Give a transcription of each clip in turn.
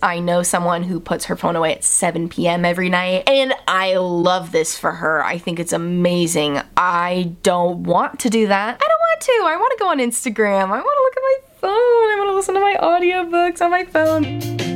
I know someone who puts her phone away at 7 p.m. every night, and I love this for her. I think it's amazing. I don't want to do that. I don't want to. I want to go on Instagram. I want to look at my phone. I want to listen to my audiobooks on my phone.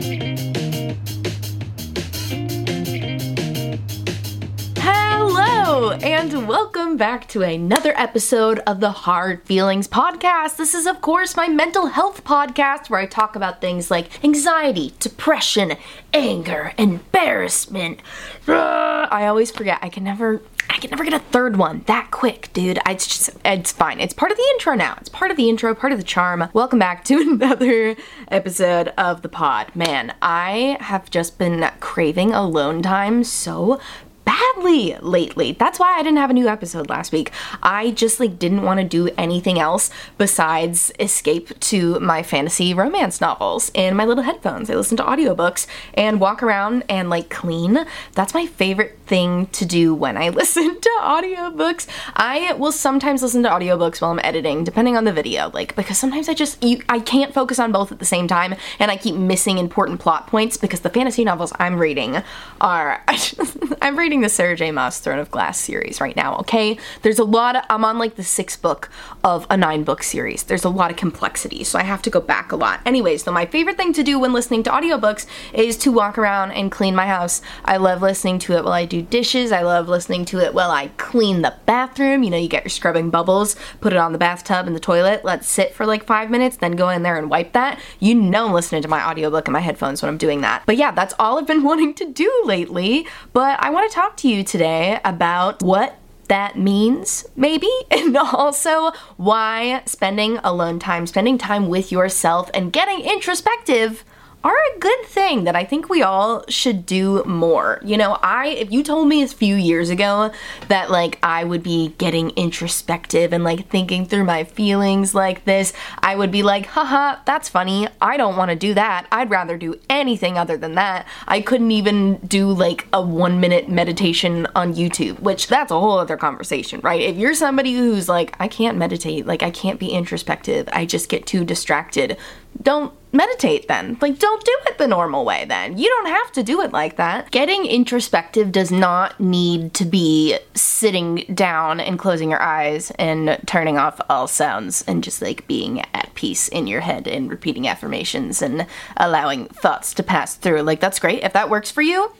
And welcome back to another episode of the Hard Feelings Podcast. This is, of course, my mental health podcast where I talk about things like anxiety, depression, anger, embarrassment. I always forget. I can never. I can never get a third one that quick, dude. It's just, it's fine. It's part of the intro now. It's part of the intro, part of the charm. Welcome back to another episode of the pod. Man, I have just been craving alone time so badly lately. That's why I didn't have a new episode last week. I just like didn't want to do anything else besides escape to my fantasy romance novels and my little headphones. I listen to audiobooks and walk around and like clean. That's my favorite thing to do when I listen to audiobooks. I will sometimes listen to audiobooks while I'm editing depending on the video like because sometimes I just you, I can't focus on both at the same time and I keep missing important plot points because the fantasy novels I'm reading are I'm reading the Sarah J. Maas Throne of Glass series right now, okay? There's a lot of, I'm on like the sixth book of a nine book series. There's a lot of complexity, so I have to go back a lot. Anyways, though, my favorite thing to do when listening to audiobooks is to walk around and clean my house. I love listening to it while I do dishes. I love listening to it while I clean the bathroom. You know, you get your scrubbing bubbles, put it on the bathtub and the toilet, let it sit for like five minutes, then go in there and wipe that. You know I'm listening to my audiobook in my headphones when I'm doing that. But yeah, that's all I've been wanting to do lately. But I want to talk to you today about what that means, maybe, and also why spending alone time, spending time with yourself, and getting introspective are a good thing that I think we all should do more. You know, I if you told me a few years ago that like I would be getting introspective and like thinking through my feelings like this, I would be like, haha, that's funny. I don't want to do that. I'd rather do anything other than that. I couldn't even do like a 1 minute meditation on YouTube, which that's a whole other conversation, right? If you're somebody who's like I can't meditate, like I can't be introspective, I just get too distracted. Don't meditate then. Like, don't do it the normal way then. You don't have to do it like that. Getting introspective does not need to be sitting down and closing your eyes and turning off all sounds and just like being at peace in your head and repeating affirmations and allowing thoughts to pass through. Like, that's great. If that works for you,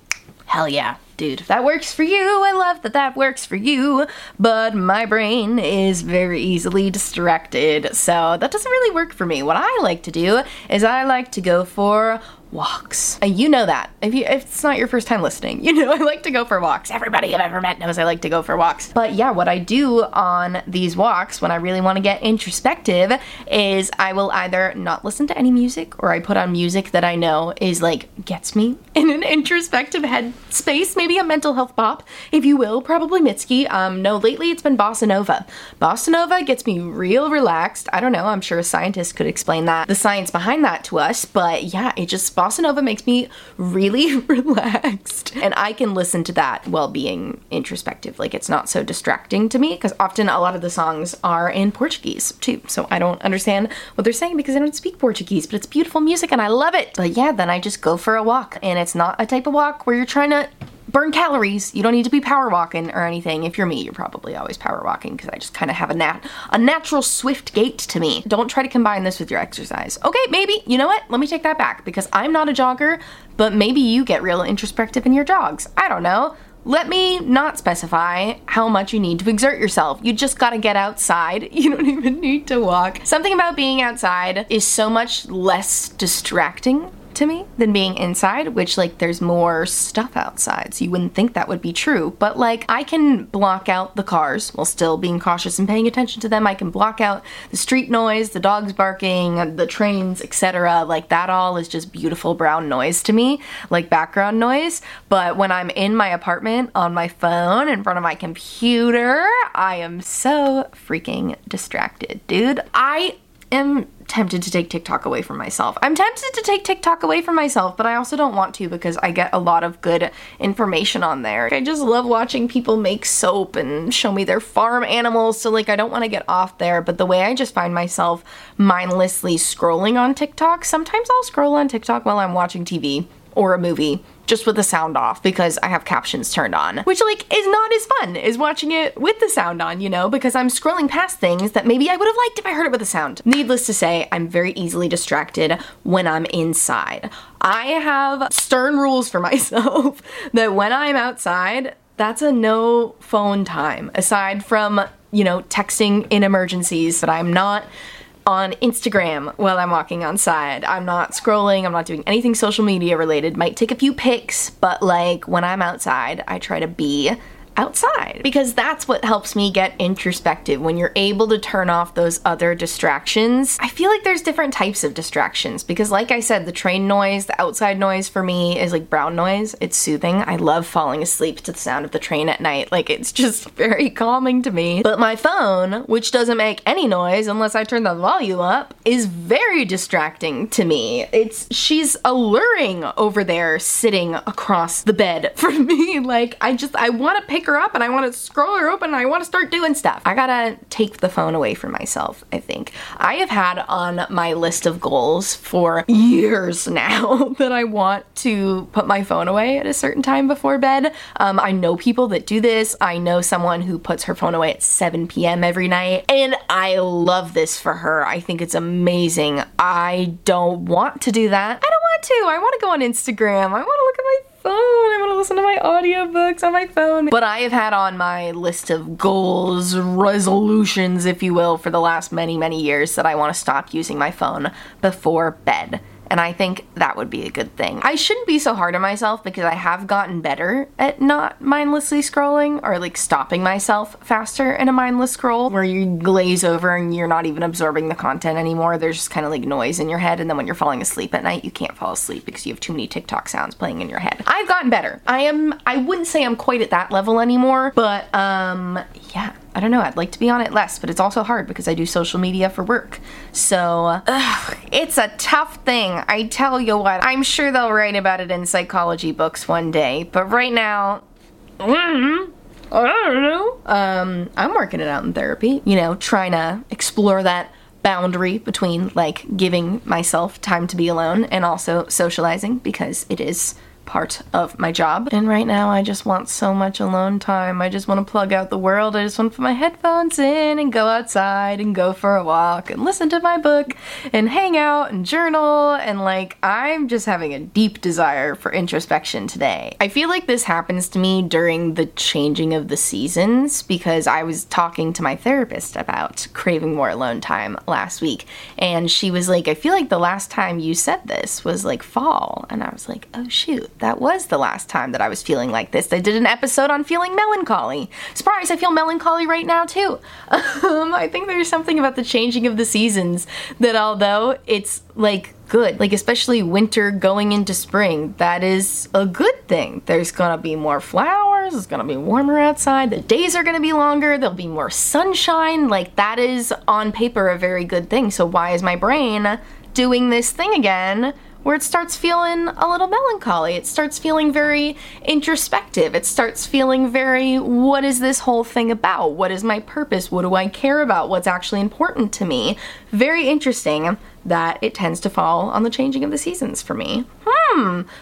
hell yeah dude, if that works for you, I love that that works for you, but my brain is very easily distracted, so that doesn't really work for me. What I like to do is I like to go for walks. And you know that. If, you, if it's not your first time listening, you know I like to go for walks. Everybody I've ever met knows I like to go for walks. But yeah, what I do on these walks when I really want to get introspective is I will either not listen to any music or I put on music that I know is like gets me in an introspective head space, maybe a mental health pop, if you will, probably Mitski. Um, no, lately it's been bossa nova. Bossa nova gets me real relaxed. I don't know, I'm sure a scientist could explain that, the science behind that to us, but yeah, it just bossa nova makes me really relaxed. And I can listen to that while being introspective. Like it's not so distracting to me because often a lot of the songs are in Portuguese too. So I don't understand what they're saying because I don't speak Portuguese, but it's beautiful music and I love it. But yeah, then I just go for a walk. And it's not a type of walk where you're trying to burn calories. You don't need to be power walking or anything. If you're me, you're probably always power walking because I just kind of have a nat a natural swift gait to me. Don't try to combine this with your exercise. Okay, maybe. You know what? Let me take that back because I'm not a jogger, but maybe you get real introspective in your jogs. I don't know. Let me not specify how much you need to exert yourself. You just gotta get outside. You don't even need to walk. Something about being outside is so much less distracting to me than being inside, which like there's more stuff outside. So you wouldn't think that would be true. But like I can block out the cars while still being cautious and paying attention to them. I can block out the street noise, the dogs barking, the trains, etc. Like that all is just beautiful brown noise to me, like background noise. But when I'm in my apartment on my phone in front of my computer, I am so freaking distracted. Dude, I am tempted to take TikTok away from myself. I'm tempted to take TikTok away from myself, but I also don't want to because I get a lot of good information on there. I just love watching people make soap and show me their farm animals, so like I don't want to get off there, but the way I just find myself mindlessly scrolling on TikTok, sometimes I'll scroll on TikTok while I'm watching TV or a movie just with the sound off because I have captions turned on, which like is not as fun as watching it with the sound on, you know, because I'm scrolling past things that maybe I would have liked if I heard it with the sound. Needless to say, I'm very easily distracted when I'm inside. I have stern rules for myself that when I'm outside, that's a no phone time aside from, you know, texting in emergencies that I'm not on Instagram while I'm walking on side. I'm not scrolling, I'm not doing anything social media related. Might take a few pics, but like when I'm outside, I try to be outside because that's what helps me get introspective when you're able to turn off those other distractions. I feel like there's different types of distractions because like I said the train noise, the outside noise for me is like brown noise. It's soothing. I love falling asleep to the sound of the train at night. Like it's just very calming to me. But my phone, which doesn't make any noise unless I turn the volume up, is very distracting to me. It's she's alluring over there sitting across the bed for me. Like I just I want to pick pick her up and I want to scroll her open and I want to start doing stuff. I gotta take the phone away from myself, I think. I have had on my list of goals for years now that I want to put my phone away at a certain time before bed. Um, I know people that do this. I know someone who puts her phone away at 7 p.m. every night, and I love this for her. I think it's amazing. I don't want to do that. I don't want to. I want to go on Instagram. I want to look at my phone. I want to listen to my audiobooks on my phone. But I have had on my list of goals, resolutions, if you will, for the last many, many years that I want to stop using my phone before bed and I think that would be a good thing. I shouldn't be so hard on myself because I have gotten better at not mindlessly scrolling or like stopping myself faster in a mindless scroll where you glaze over and you're not even absorbing the content anymore. There's just kind of like noise in your head, and then when you're falling asleep at night, you can't fall asleep because you have too many TikTok sounds playing in your head. I've gotten better. I am, I wouldn't say I'm quite at that level anymore, but um, yeah. I don't know, I'd like to be on it less, but it's also hard because I do social media for work. So, ugh, it's a tough thing. I tell you what, I'm sure they'll write about it in psychology books one day, but right now, mm, I don't know. Um, I'm working it out in therapy, you know, trying to explore that boundary between like giving myself time to be alone and also socializing because it is part of my job. And right now, I just want so much alone time. I just want to plug out the world. I just want to put my headphones in and go outside and go for a walk and listen to my book and hang out and journal. And like, I'm just having a deep desire for introspection today. I feel like this happens to me during the changing of the seasons because I was talking to my therapist about craving more alone time last week. And she was like, I feel like the last time you said this was like fall. And I was like, oh shoot that was the last time that I was feeling like this. I did an episode on feeling melancholy. Surprise, I feel melancholy right now too. Um, I think there's something about the changing of the seasons that although it's like good, like especially winter going into spring, that is a good thing. There's gonna be more flowers, it's gonna be warmer outside, the days are gonna be longer, there'll be more sunshine. Like that is on paper a very good thing. So why is my brain doing this thing again? Where it starts feeling a little melancholy. It starts feeling very introspective. It starts feeling very, what is this whole thing about? What is my purpose? What do I care about? What's actually important to me? Very interesting that it tends to fall on the changing of the seasons for me. Hmm,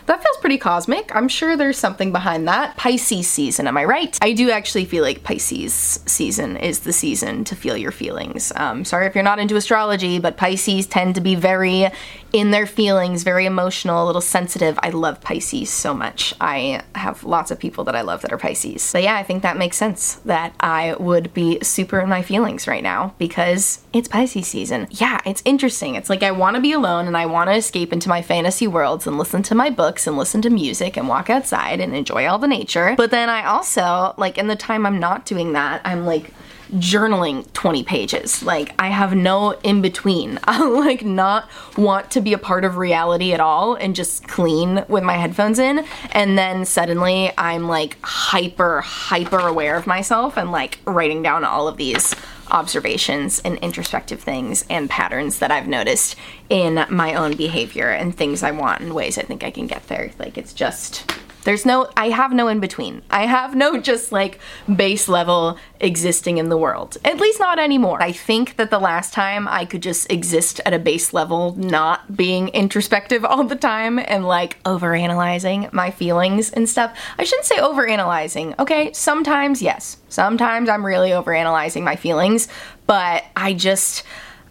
that feels pretty cosmic. I'm sure there's something behind that. Pisces season, am I right? I do actually feel like Pisces season is the season to feel your feelings. Um, sorry if you're not into astrology, but Pisces tend to be very in their feelings, very emotional, a little sensitive. I love Pisces so much. I have lots of people that I love that are Pisces. So yeah, I think that makes sense that I would be super in my feelings right now because it's Pisces season. Yeah, it's interesting. It's like I want to be alone and I want to escape into my fantasy worlds and listen to my books and listen to music and walk outside and enjoy all the nature. But then I also, like, in the time I'm not doing that, I'm like, journaling 20 pages. Like I have no in between. I like not want to be a part of reality at all and just clean with my headphones in and then suddenly I'm like hyper hyper aware of myself and like writing down all of these observations and introspective things and patterns that I've noticed in my own behavior and things I want and ways I think I can get there. Like it's just there's no, I have no in between. I have no just like base level existing in the world. At least not anymore. I think that the last time I could just exist at a base level, not being introspective all the time and like overanalyzing my feelings and stuff. I shouldn't say overanalyzing, okay? Sometimes, yes. Sometimes I'm really overanalyzing my feelings, but I just.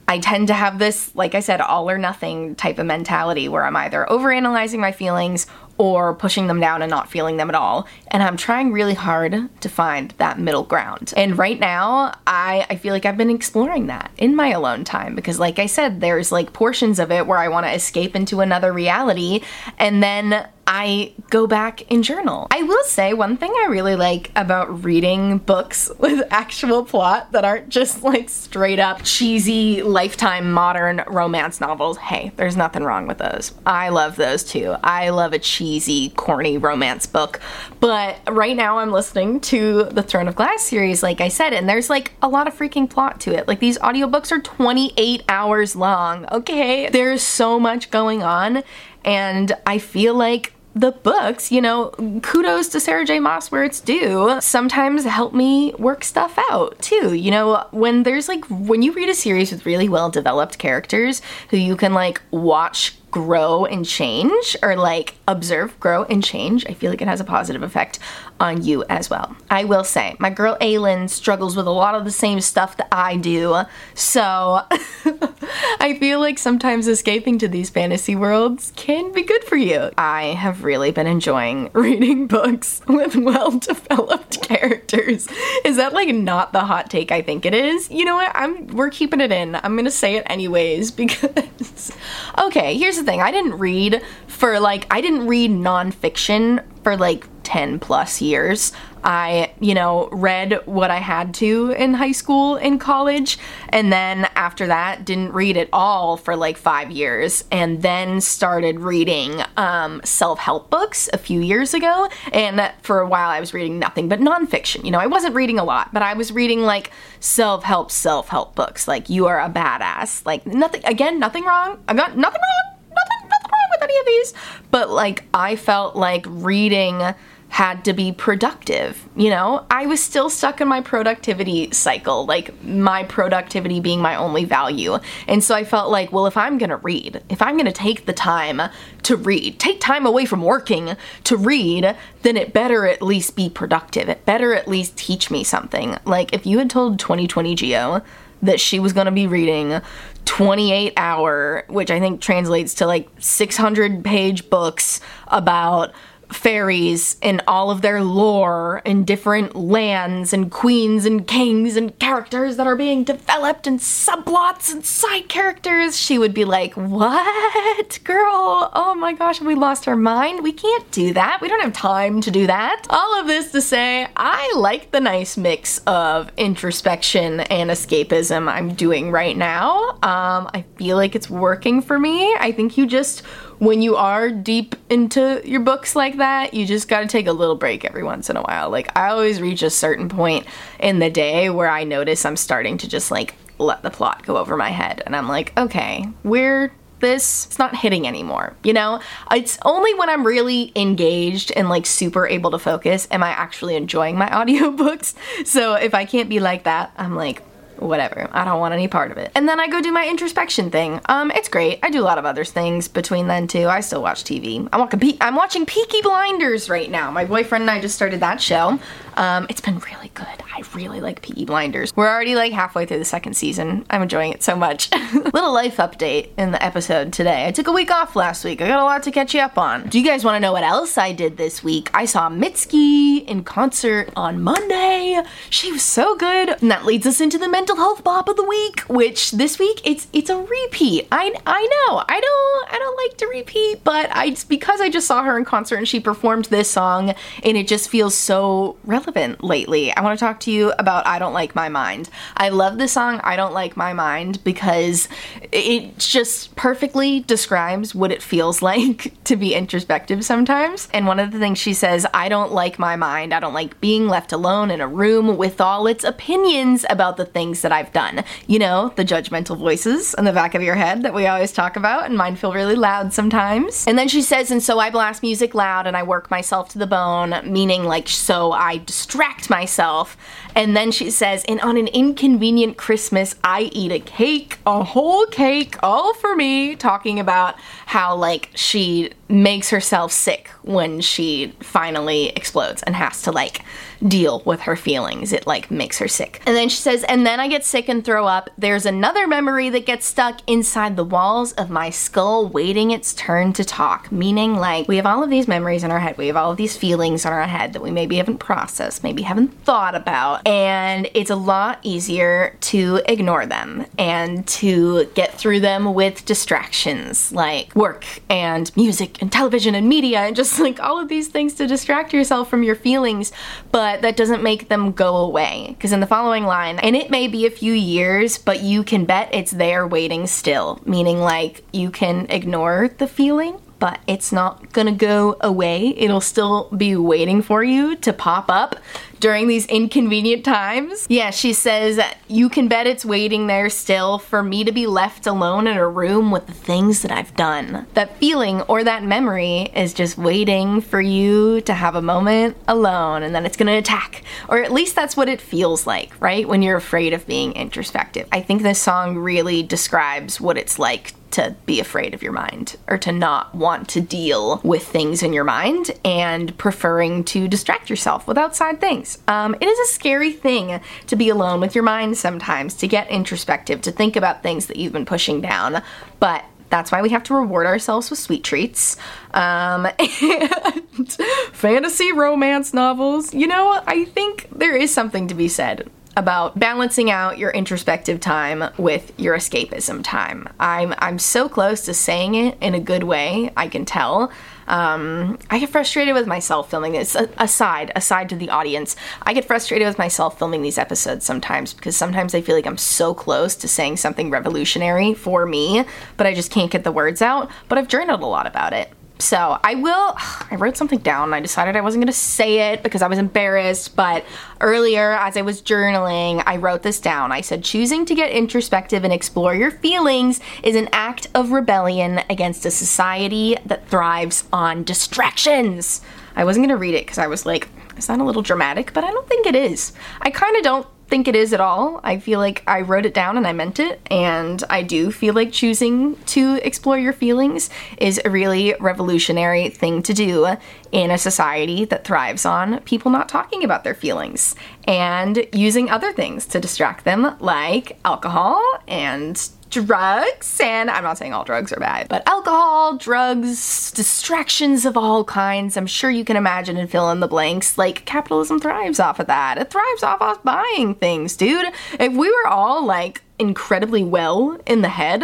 I tend to have this, like I said, all or nothing type of mentality where I'm either overanalyzing my feelings or pushing them down and not feeling them at all. And I'm trying really hard to find that middle ground. And right now, I, I feel like I've been exploring that in my alone time because, like I said, there's like portions of it where I want to escape into another reality and then I go back and journal. I will say one thing I really like about reading books with actual plot that aren't just like straight up cheesy lifetime modern romance novels. Hey, there's nothing wrong with those. I love those too. I love a cheesy, corny romance book. But right now I'm listening to the Throne of Glass series, like I said, and there's like a lot of freaking plot to it. Like these audiobooks are 28 hours long, okay? There's so much going on, and I feel like the books, you know, kudos to Sarah J. Maas where it's due, sometimes help me work stuff out too. You know, when there's like, when you read a series with really well developed characters who you can like watch grow and change or like observe grow and change i feel like it has a positive effect on you as well i will say my girl Aelin struggles with a lot of the same stuff that i do so i feel like sometimes escaping to these fantasy worlds can be good for you. I have really been enjoying reading books with well developed characters. Is that like not the hot take i think it is? You know what? I'm we're keeping it in. I'm gonna say it anyways because okay here's the thing. I didn't read for like, I didn't read nonfiction for like 10 plus years. I, you know, read what I had to in high school and college, and then after that, didn't read at all for like five years, and then started reading um, self help books a few years ago. And for a while, I was reading nothing but nonfiction. You know, I wasn't reading a lot, but I was reading like self help, self help books, like You Are a Badass. Like, nothing, again, nothing wrong. I've got nothing wrong nothing, nothing wrong with any of these. But like, I felt like reading had to be productive. You know, I was still stuck in my productivity cycle, like my productivity being my only value. And so I felt like, well, if I'm gonna read, if I'm gonna take the time to read, take time away from working to read, then it better at least be productive. It better at least teach me something. Like, if you had told 2020 Gio that she was gonna be reading 28 hour, which I think translates to like 600 page books about fairies and all of their lore and different lands and queens and kings and characters that are being developed and subplots and side characters, she would be like, What? Girl, oh my gosh, have we lost our mind? We can't do that. We don't have time to do that. All of this to say, I like the nice mix of introspection and escapism I'm doing right now. Um, I feel like it's working for me. I think you just when you are deep into your books like that, you just got to take a little break every once in a while. Like I always reach a certain point in the day where I notice I'm starting to just like let the plot go over my head. And I'm like, "Okay, we're this it's not hitting anymore you know? It's only when i'm really engaged and like super able to focus am i actually enjoying my audiobooks. So if i can't be like that i'm like whatever. I don't want any part of it. And then I go do my introspection thing. Um, it's great. I do a lot of other things between then too. I still watch TV. I'm watching, I'm watching Peaky Blinders right now. My boyfriend and I just started that show. Um, it's been really good. I really like Peaky Blinders. We're already like halfway through the second season. I'm enjoying it so much. Little life update in the episode today. I took a week off last week. I got a lot to catch you up on. Do you guys want to know what else I did this week? I saw Mitski in concert on Monday. She was so good. And that leads us into the mental health bop of the week, which this week it's it's a repeat. I I know. I don't I don't like to repeat, but I because I just saw her in concert and she performed this song and it just feels so relevant relevant lately. I want to talk to you about I Don't Like My Mind. I love the song I Don't Like My Mind because it just perfectly describes what it feels like to be introspective sometimes. And one of the things she says, I don't like my mind. I don't like being left alone in a room with all its opinions about the things that I've done. You know, the judgmental voices in the back of your head that we always talk about, and mine feel really loud sometimes. And then she says, and so I blast music loud and I work myself to the bone, meaning like, so I distract myself. And then she says, and on an inconvenient Christmas, I eat a cake, a whole cake, all for me, talking about how like she makes herself sick when she finally explodes and has to like deal with her feelings. It like makes her sick. And then she says, and then I get sick and throw up. There's another memory that gets stuck inside the walls of my skull waiting its turn to talk. Meaning like we have all of these memories in our head. We have all of these feelings in our head that we maybe haven't processed, maybe haven't thought about. And it's a lot easier to ignore them and to get through them with distractions like work and music and television and media and just like all of these things to distract yourself from your feelings. But that doesn't make them go away. Because in the following line, and it may be a few years, but you can bet it's there waiting still, meaning like you can ignore the feeling but it's not gonna go away. It'll still be waiting for you to pop up during these inconvenient times. Yeah, she says, You can bet it's waiting there still for me to be left alone in a room with the things that I've done. That feeling or that memory is just waiting for you to have a moment alone and then it's gonna attack. Or at least that's what it feels like, right? When you're afraid of being introspective. I think this song really describes what it's like to be afraid of your mind or to not want to deal with things in your mind and preferring to distract yourself with outside things. Um, it is a scary thing to be alone with your mind sometimes, to get introspective, to think about things that you've been pushing down, but that's why we have to reward ourselves with sweet treats. Um, and fantasy romance novels. You know, I think there is something to be said about balancing out your introspective time with your escapism time. I'm I'm so close to saying it in a good way. I can tell. Um, I get frustrated with myself filming this. Aside, aside to the audience, I get frustrated with myself filming these episodes sometimes because sometimes I feel like I'm so close to saying something revolutionary for me, but I just can't get the words out. But I've journaled a lot about it. So I will, I wrote something down. I decided I wasn't gonna say it because I was embarrassed, but earlier as I was journaling, I wrote this down. I said, choosing to get introspective and explore your feelings is an act of rebellion against a society that thrives on distractions. I wasn't gonna read it because I was like, is that a little dramatic? But I don't think it is. I kind of don't think it is at all. I feel like I wrote it down and I meant it, and I do feel like choosing to explore your feelings is a really revolutionary thing to do in a society that thrives on people not talking about their feelings and using other things to distract them, like alcohol and drugs, and I'm not saying all drugs are bad, but alcohol, drugs, distractions of all kinds. I'm sure you can imagine and fill in the blanks. Like, capitalism thrives off of that. It thrives off us buying things, dude. If we were all like incredibly well in the head,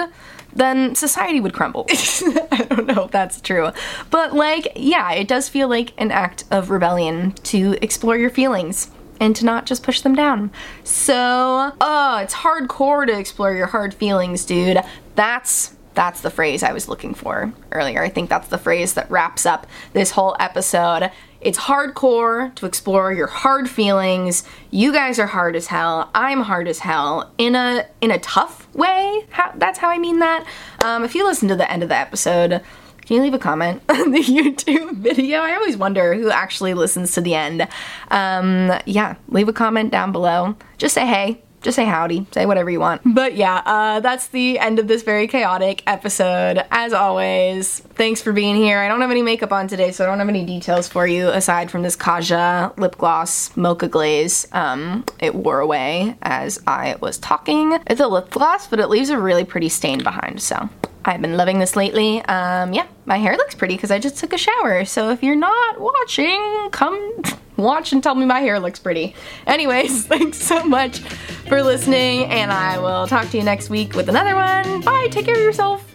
then society would crumble. I don't know if that's true. But, like, yeah, it does feel like an act of rebellion to explore your feelings and to not just push them down. So, oh, it's hardcore to explore your hard feelings, dude. That's that's the phrase I was looking for earlier. I think that's the phrase that wraps up this whole episode. It's hardcore to explore your hard feelings. You guys are hard as hell. I'm hard as hell in a in a tough way. How, that's how I mean that. Um, if you listen to the end of the episode, can you leave a comment on the YouTube video? I always wonder who actually listens to the end. Um, yeah, leave a comment down below. Just say hey. Just say howdy. Say whatever you want. But yeah, uh, that's the end of this very chaotic episode. As always, thanks for being here. I don't have any makeup on today, so I don't have any details for you aside from this Kaja lip gloss mocha glaze. Um, it wore away as I was talking. It's a lip gloss, but it leaves a really pretty stain behind, so I've been loving this lately. Um, yeah, my hair looks pretty because I just took a shower. So if you're not watching, come watch and tell me my hair looks pretty. Anyways, thanks so much for listening and I will talk to you next week with another one. Bye, take care of yourself.